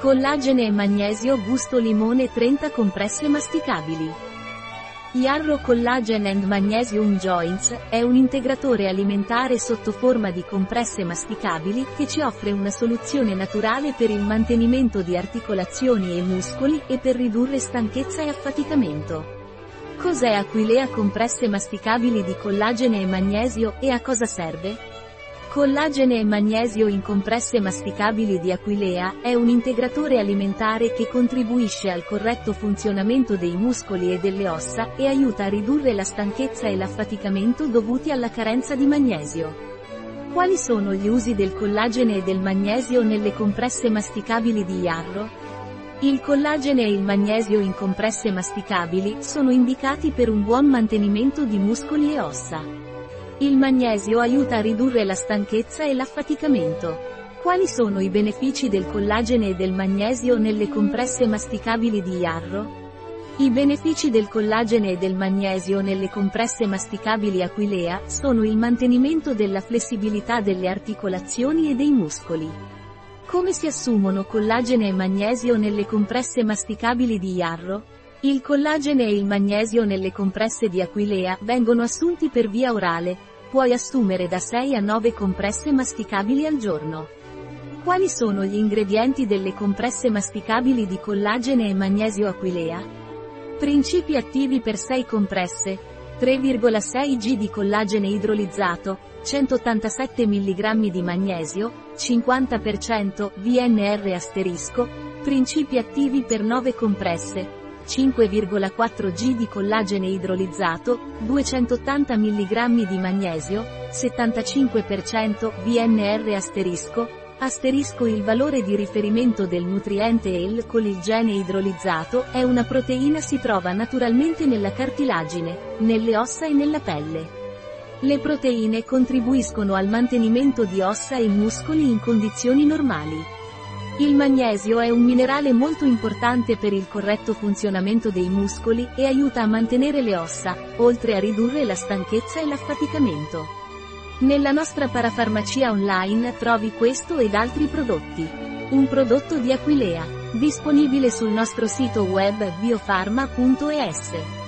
Collagene e magnesio gusto limone 30 compresse masticabili. Yarrow Collagen and Magnesium Joints è un integratore alimentare sotto forma di compresse masticabili che ci offre una soluzione naturale per il mantenimento di articolazioni e muscoli e per ridurre stanchezza e affaticamento. Cos'è Aquilea compresse masticabili di collagene e magnesio e a cosa serve? Collagene e magnesio in compresse masticabili di Aquilea è un integratore alimentare che contribuisce al corretto funzionamento dei muscoli e delle ossa e aiuta a ridurre la stanchezza e l'affaticamento dovuti alla carenza di magnesio. Quali sono gli usi del collagene e del magnesio nelle compresse masticabili di Yarrow? Il collagene e il magnesio in compresse masticabili sono indicati per un buon mantenimento di muscoli e ossa. Il magnesio aiuta a ridurre la stanchezza e l'affaticamento. Quali sono i benefici del collagene e del magnesio nelle compresse masticabili di Yarrow? I benefici del collagene e del magnesio nelle compresse masticabili Aquilea sono il mantenimento della flessibilità delle articolazioni e dei muscoli. Come si assumono collagene e magnesio nelle compresse masticabili di Yarrow? Il collagene e il magnesio nelle compresse di Aquilea vengono assunti per via orale, Puoi assumere da 6 a 9 compresse masticabili al giorno. Quali sono gli ingredienti delle compresse masticabili di collagene e magnesio aquilea? Principi attivi per 6 compresse. 3,6 g di collagene idrolizzato, 187 mg di magnesio, 50% VNR asterisco, principi attivi per 9 compresse, 5,4 g di collagene idrolizzato, 280 mg di magnesio, 75% VNR asterisco, asterisco il valore di riferimento del nutriente con il gene idrolizzato è una proteina si trova naturalmente nella cartilagine, nelle ossa e nella pelle. Le proteine contribuiscono al mantenimento di ossa e muscoli in condizioni normali. Il magnesio è un minerale molto importante per il corretto funzionamento dei muscoli e aiuta a mantenere le ossa, oltre a ridurre la stanchezza e l'affaticamento. Nella nostra parafarmacia online trovi questo ed altri prodotti. Un prodotto di Aquilea, disponibile sul nostro sito web biofarma.es.